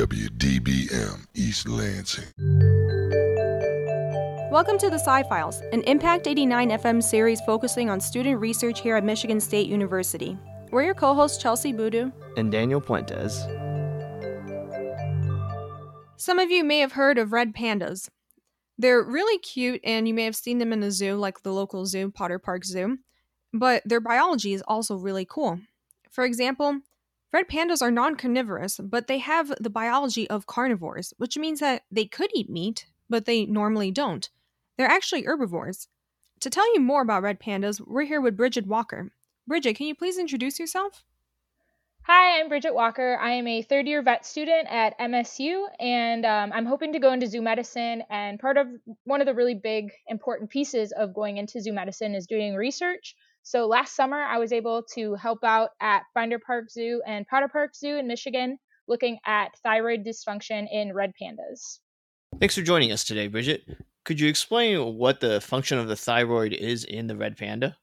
WDBM East Lansing. Welcome to the Sci Files, an Impact 89 FM series focusing on student research here at Michigan State University. We're your co hosts, Chelsie Boodoo and Daniel Puentes. Some of you may have heard of red pandas. They're really cute, and you may have seen them in the zoo, like the local zoo, Potter Park Zoo. But their biology is also really cool. For example, red pandas are non carnivorous, but they have the biology of carnivores, which means that they could eat meat, but they normally don't. They're actually herbivores. To tell you more about red pandas, we're here with Bridget Walker. Bridget, can you please introduce yourself? Hi, I'm Bridget Walker. I am a third year vet student at MSU, and um, I'm hoping to go into zoo medicine. And part of one of the really big, important pieces of going into zoo medicine is doing research. So last summer, I was able to help out at Binder Park Zoo and Potter Park Zoo in Michigan, looking at thyroid dysfunction in red pandas. Thanks for joining us today, Bridget. Could you explain what the function of the thyroid is in the red panda?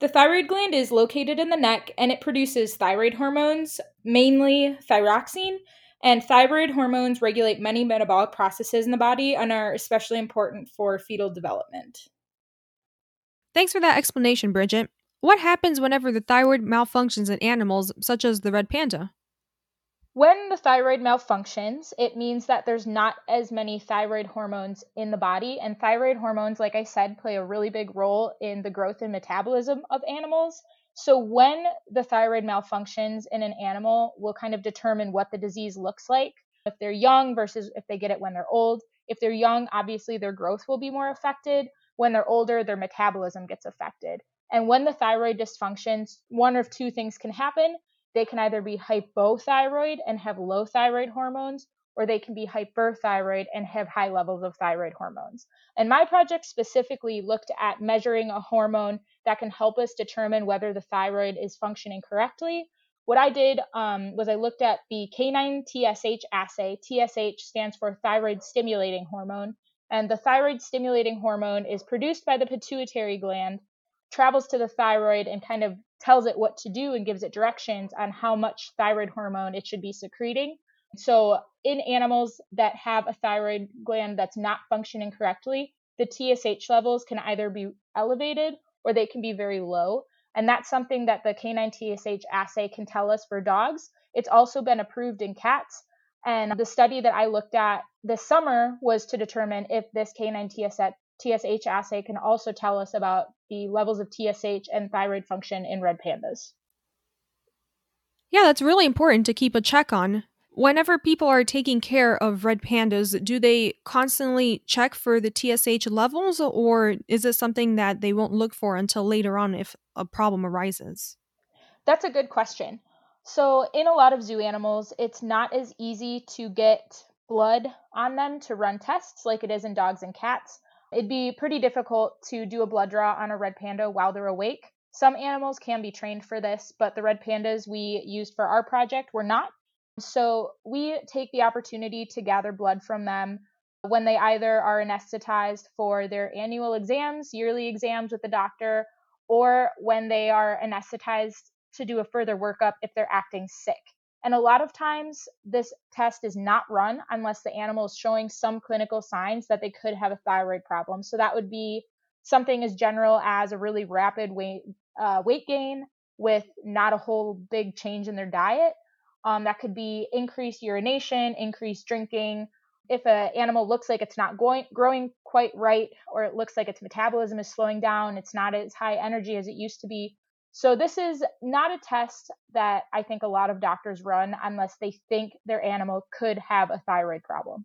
The thyroid gland is located in the neck and it produces thyroid hormones, mainly thyroxine. And thyroid hormones regulate many metabolic processes in the body and are especially important for fetal development. Thanks for that explanation, Bridget. What happens whenever the thyroid malfunctions in animals, such as the red panda? When the thyroid malfunctions, it means that there's not as many thyroid hormones in the body. And thyroid hormones, like I said, play a really big role in the growth and metabolism of animals. So, when the thyroid malfunctions in an animal, will kind of determine what the disease looks like. If they're young versus if they get it when they're old. If they're young, obviously their growth will be more affected. When they're older, their metabolism gets affected. And when the thyroid dysfunctions, one of two things can happen they can either be hypothyroid and have low thyroid hormones, or they can be hyperthyroid and have high levels of thyroid hormones. And my project specifically looked at measuring a hormone that can help us determine whether the thyroid is functioning correctly. What I did um, was I looked at the canine TSH assay. TSH stands for thyroid stimulating hormone. And the thyroid stimulating hormone is produced by the pituitary gland travels to the thyroid and kind of tells it what to do and gives it directions on how much thyroid hormone it should be secreting. So, in animals that have a thyroid gland that's not functioning correctly, the TSH levels can either be elevated or they can be very low. And that's something that the canine TSH assay can tell us for dogs. It's also been approved in cats. And the study that I looked at this summer was to determine if this canine TSH TSH assay can also tell us about the levels of TSH and thyroid function in red pandas. Yeah, that's really important to keep a check on. Whenever people are taking care of red pandas, do they constantly check for the TSH levels, or is it something that they won't look for until later on if a problem arises? That's a good question. So, in a lot of zoo animals, it's not as easy to get blood on them to run tests like it is in dogs and cats. It'd be pretty difficult to do a blood draw on a red panda while they're awake. Some animals can be trained for this, but the red pandas we used for our project were not. So we take the opportunity to gather blood from them when they either are anesthetized for their annual exams, yearly exams with the doctor, or when they are anesthetized to do a further workup if they're acting sick. And a lot of times, this test is not run unless the animal is showing some clinical signs that they could have a thyroid problem. So that would be something as general as a really rapid weight uh, weight gain with not a whole big change in their diet. Um, that could be increased urination, increased drinking. If an animal looks like it's not going, growing quite right, or it looks like its metabolism is slowing down, it's not as high energy as it used to be, so this is not a test that I think a lot of doctors run unless they think their animal could have a thyroid problem.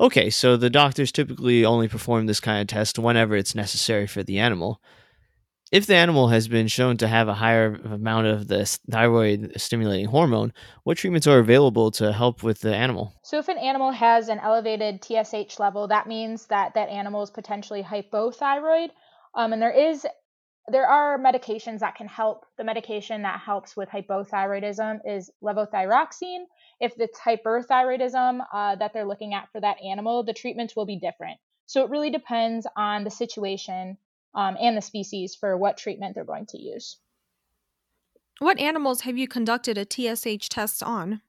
Okay, so the doctors typically only perform this kind of test whenever it's necessary for the animal. If the animal has been shown to have a higher amount of the thyroid stimulating hormone, what treatments are available to help with the animal? So, if an animal has an elevated TSH level, that means that that animal is potentially hypothyroid, um, and there is there are medications that can help. The medication that helps with hypothyroidism is levothyroxine. If it's hyperthyroidism uh, that they're looking at for that animal, the treatments will be different. So it really depends on the situation um, and the species for what treatment they're going to use. What animals have you conducted a TSH test on?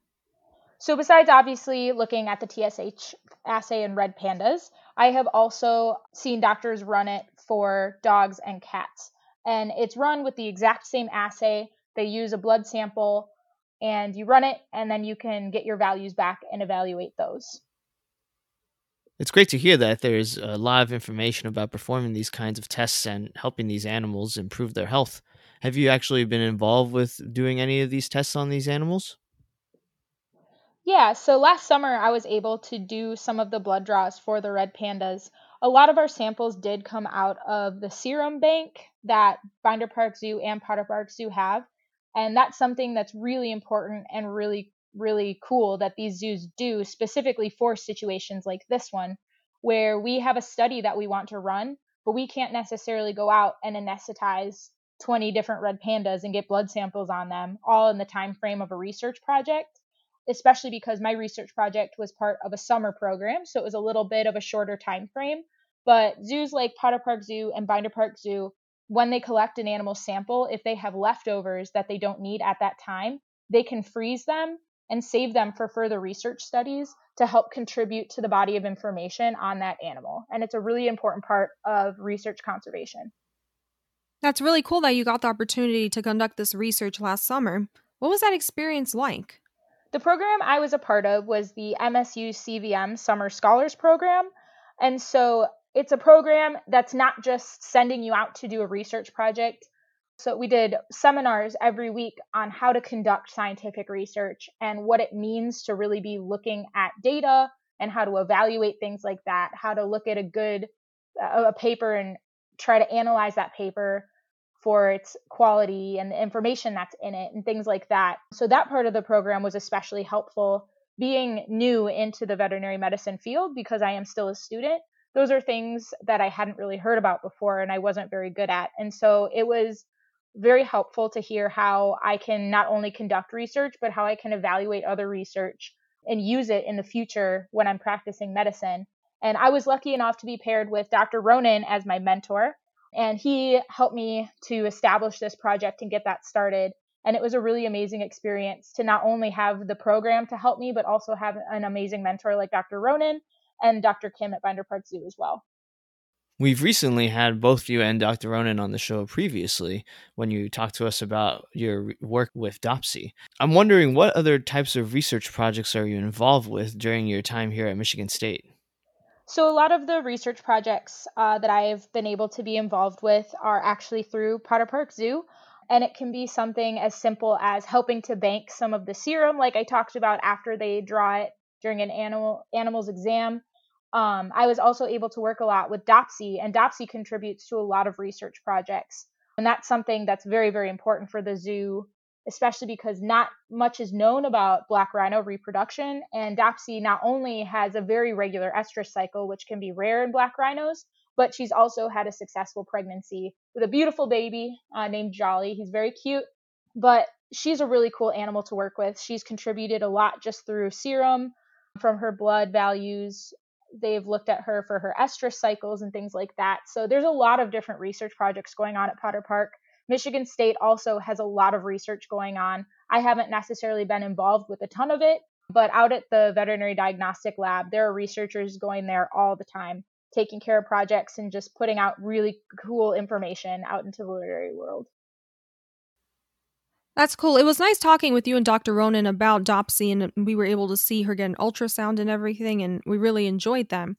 So, besides obviously looking at the TSH assay in red pandas, I have also seen doctors run it for dogs and cats. And it's run with the exact same assay. They use a blood sample and you run it, and then you can get your values back and evaluate those. It's great to hear that there's a lot of information about performing these kinds of tests and helping these animals improve their health. Have you actually been involved with doing any of these tests on these animals? Yeah, so last summer I was able to do some of the blood draws for the red pandas. A lot of our samples did come out of the serum bank that Binder Park Zoo and Potter Park Zoo have. And that's something that's really important and really really cool that these zoos do specifically for situations like this one, where we have a study that we want to run, but we can't necessarily go out and anesthetize 20 different red pandas and get blood samples on them all in the time frame of a research project especially because my research project was part of a summer program so it was a little bit of a shorter time frame but zoos like potter park zoo and binder park zoo when they collect an animal sample if they have leftovers that they don't need at that time they can freeze them and save them for further research studies to help contribute to the body of information on that animal. And it's a really important part of research conservation. That's really cool that you got the opportunity to conduct this research last summer. What was that experience like? The program I was a part of was the MSU CVM Summer Scholars Program. And so it's a program that's not just sending you out to do a research project, so we did seminars every week on how to conduct scientific research and what it means to really be looking at data and how to evaluate things like that, how to look at a good a paper and try to analyze that paper for its quality and the information that's in it and things like that. So that part of the program was especially helpful being new into the veterinary medicine field because I am still a student. Those are things that I hadn't really heard about before and I wasn't very good at. And so it was very helpful to hear how I can not only conduct research, but how I can evaluate other research and use it in the future when I'm practicing medicine. And I was lucky enough to be paired with Dr. Ronan as my mentor. And he helped me to establish this project and get that started. And it was a really amazing experience to not only have the program to help me, but also have an amazing mentor like Dr. Ronan and Dr. Kim at Binder Park Zoo as well. We've recently had both you and Dr. Ronan on the show previously when you talked to us about your work with Doppsee. I'm wondering what other types of research projects are you involved with during your time here at Michigan State? So, a lot of the research projects uh, that I've been able to be involved with are actually through Potter Park Zoo. And it can be something as simple as helping to bank some of the serum, like I talked about after they draw it during an animal animal's exam um, I was also able to work a lot with Doppsee, and Doppsee contributes to a lot of research projects. And that's something that's very, very important for the zoo, especially because not much is known about black rhino reproduction. And Doppsee not only has a very regular estrus cycle, which can be rare in black rhinos, but she's also had a successful pregnancy with a beautiful baby uh, named Jolly. He's very cute, but she's a really cool animal to work with. She's contributed a lot just through serum from her blood values they've looked at her for her estrus cycles and things like that. So there's a lot of different research projects going on at Potter Park. Michigan State also has a lot of research going on. I haven't necessarily been involved with a ton of it, but out at the veterinary diagnostic lab, there are researchers going there all the time, taking care of projects and just putting out really cool information out into the literary world. That's cool. It was nice talking with you and Dr. Ronan about Doppsee, and we were able to see her get an ultrasound and everything, and we really enjoyed them.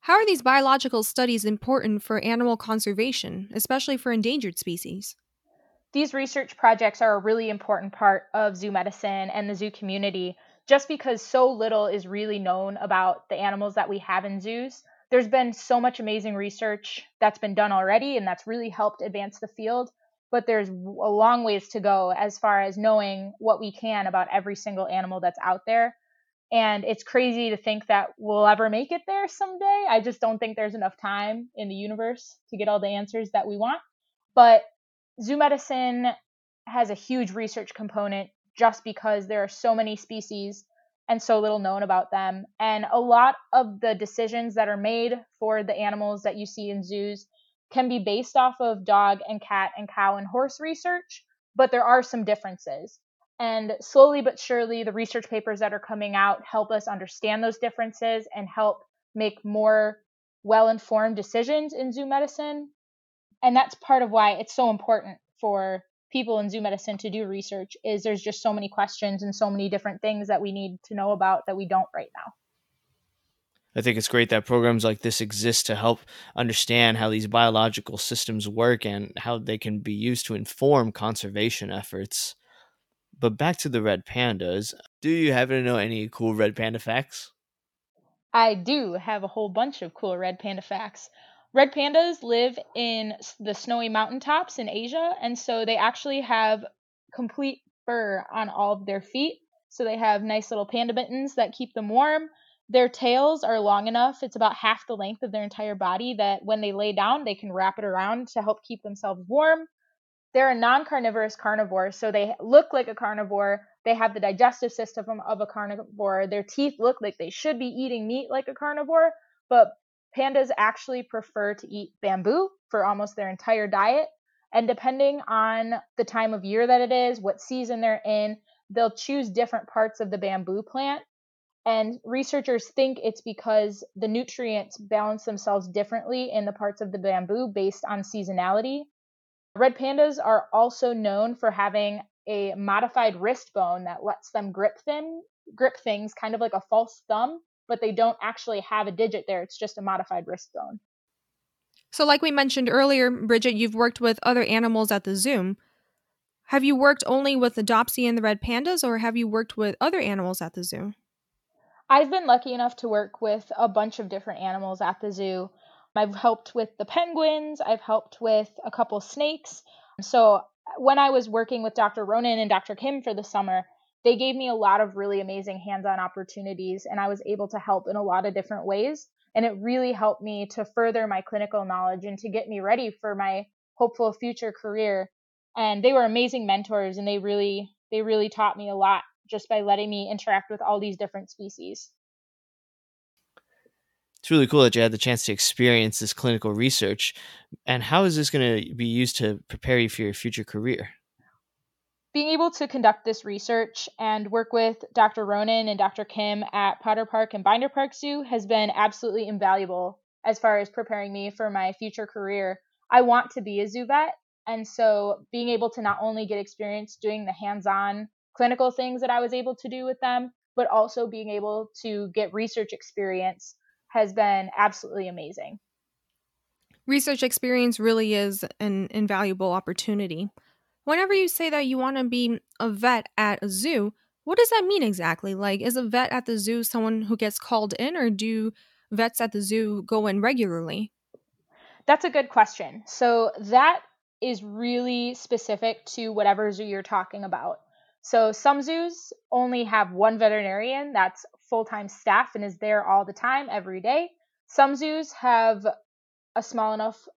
How are these biological studies important for animal conservation, especially for endangered species? These research projects are a really important part of zoo medicine and the zoo community just because so little is really known about the animals that we have in zoos. There's been so much amazing research that's been done already, and that's really helped advance the field but there's a long ways to go as far as knowing what we can about every single animal that's out there. And it's crazy to think that we'll ever make it there someday. I just don't think there's enough time in the universe to get all the answers that we want. But zoo medicine has a huge research component just because there are so many species and so little known about them. And a lot of the decisions that are made for the animals that you see in zoos can be based off of dog and cat and cow and horse research, but there are some differences. And slowly but surely, the research papers that are coming out help us understand those differences and help make more well informed decisions in zoo medicine. And that's part of why it's so important for people in zoo medicine to do research is there's just so many questions and so many different things that we need to know about that we don't right now. I think it's great that programs like this exist to help understand how these biological systems work and how they can be used to inform conservation efforts. But back to the red pandas, do you happen to know any cool red panda facts? I do have a whole bunch of cool red panda facts. Red pandas live in the snowy mountaintops in Asia, and so they actually have complete fur on all of their feet. So they have nice little panda mittens that keep them warm. Their tails are long enough, it's about half the length of their entire body, that when they lay down, they can wrap it around to help keep themselves warm. They're a non carnivorous carnivore, so they look like a carnivore. They have the digestive system of a carnivore. Their teeth look like they should be eating meat like a carnivore, but pandas actually prefer to eat bamboo for almost their entire diet. And depending on the time of year that it is, what season they're in, they'll choose different parts of the bamboo plant and researchers think it's because the nutrients balance themselves differently in the parts of the bamboo based on seasonality. Red pandas are also known for having a modified wrist bone that lets them grip thin, grip things kind of like a false thumb, but they don't actually have a digit there. It's just a modified wrist bone. So, like we mentioned earlier, Bridget, you've worked with other animals at the zoo. Have you worked only with the Doppsee and the red pandas, or have you worked with other animals at the zoo? I've been lucky enough to work with a bunch of different animals at the zoo. I've helped with the penguins, I've helped with a couple snakes. So when I was working with Dr. Ronan and Dr. Kim for the summer, they gave me a lot of really amazing hands on opportunities, and I was able to help in a lot of different ways. And it really helped me to further my clinical knowledge and to get me ready for my hopeful future career. And they were amazing mentors, and they really, they really taught me a lot just by letting me interact with all these different species. It's really cool that you had the chance to experience this clinical research. And how is this going to be used to prepare you for your future career? Being able to conduct this research and work with Dr. Ronan and Dr. Kim at Potter Park and Binder Park Zoo has been absolutely invaluable as far as preparing me for my future career. I want to be a zoo vet, and so being able to not only get experience doing the hands on clinical things that I was able to do with them, but also being able to get research experience has been absolutely amazing. Research experience really is an invaluable opportunity. Whenever you say that you want to be a vet at a zoo, what does that mean exactly? Like, is a vet at the zoo someone who gets called in, or do vets at the zoo go in regularly? That's a good question. So, that is really specific to whatever zoo you're talking about. So some zoos only have one veterinarian that's full time staff and is there all the time, every day. Some zoos have a small enough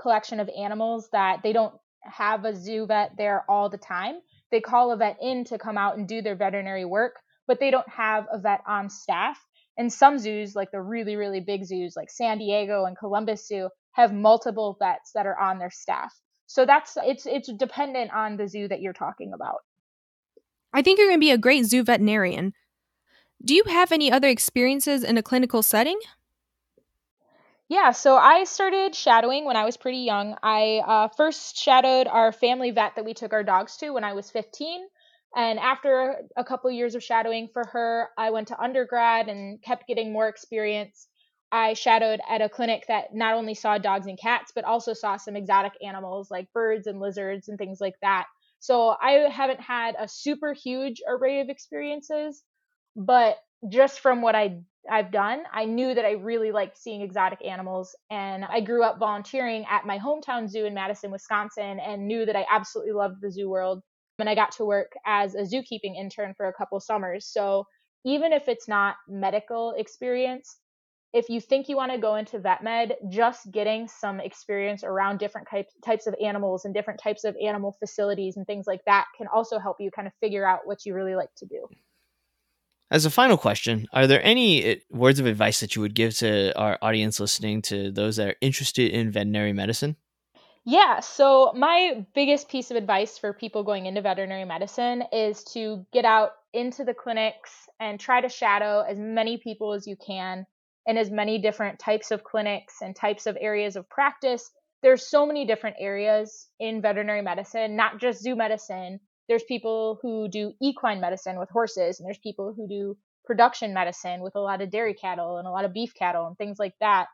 collection of animals that they don't have a zoo vet there all the time. They call a vet in to come out and do their veterinary work, but they don't have a vet on staff. And some zoos, like the really, really big zoos like San Diego and Columbus Zoo, have multiple vets that are on their staff. So that's it's it's dependent on the zoo that you're talking about. I think you're going to be a great zoo veterinarian. Do you have any other experiences in a clinical setting? Yeah, so I started shadowing when I was pretty young. I uh, first shadowed our family vet that we took our dogs to when I was 15. And after a couple years of shadowing for her, I went to undergrad and kept getting more experience. I shadowed at a clinic that not only saw dogs and cats, but also saw some exotic animals like birds and lizards and things like that. So I haven't had a super huge array of experiences, but just from what I I've done, I knew that I really liked seeing exotic animals and I grew up volunteering at my hometown zoo in Madison, Wisconsin and knew that I absolutely loved the zoo world and I got to work as a zookeeping intern for a couple summers. So even if it's not medical experience, if you think you want to go into vet med, just getting some experience around different types types of animals and different types of animal facilities and things like that can also help you kind of figure out what you really like to do. As a final question, are there any eh, words of advice that you would give to our audience listening to those that are interested in veterinary medicine? Yeah, so my biggest piece of advice for people going into veterinary medicine is to get out into the clinics and try to shadow as many people as you can in as many different types of clinics and types of areas of practice. There's so many different areas in veterinary medicine, not just zoo medicine. There's people who do equine medicine with horses, and there's people who do production medicine with a lot of dairy cattle and a lot of beef cattle and things like that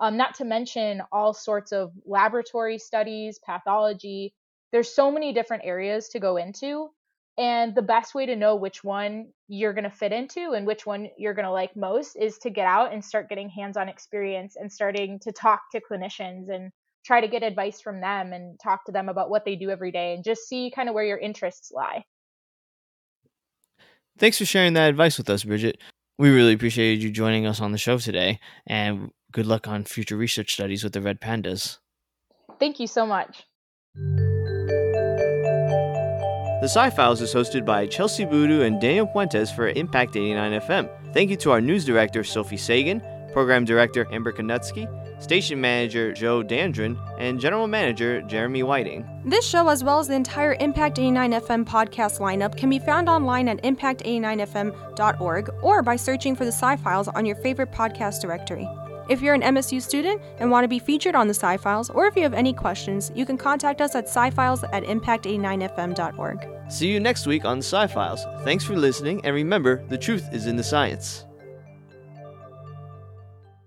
um, not to mention all sorts of laboratory studies, pathology. There's so many different areas to go into. And the best way to know which one you're going to fit into and which one you're going to like most is to get out and start getting hands on experience and starting to talk to clinicians and try to get advice from them and talk to them about what they do every day and just see kind of where your interests lie. Thanks for sharing that advice with us, Bridget. We really appreciated you joining us on the show today, and good luck on future research studies with the red pandas. Thank you so much. The Sci Files is hosted by Chelsie Boodoo and Daniel Puentes for Impact 89 FM. Thank you to our news director, Sophie Sagan, program director, Amber Konutsky, station manager Joe Dandrin, and general manager Jeremy Whiting. This show, as well as the entire Impact 89 FM podcast lineup, can be found online at impact89fm.org or by searching for the Sci Files on your favorite podcast directory. If you're an MSU student and want to be featured on the Sci Files, or if you have any questions, you can contact us at scifiles at impact89fm.org. See you next week on Sci Files. Thanks for listening, and remember, the truth is in the science.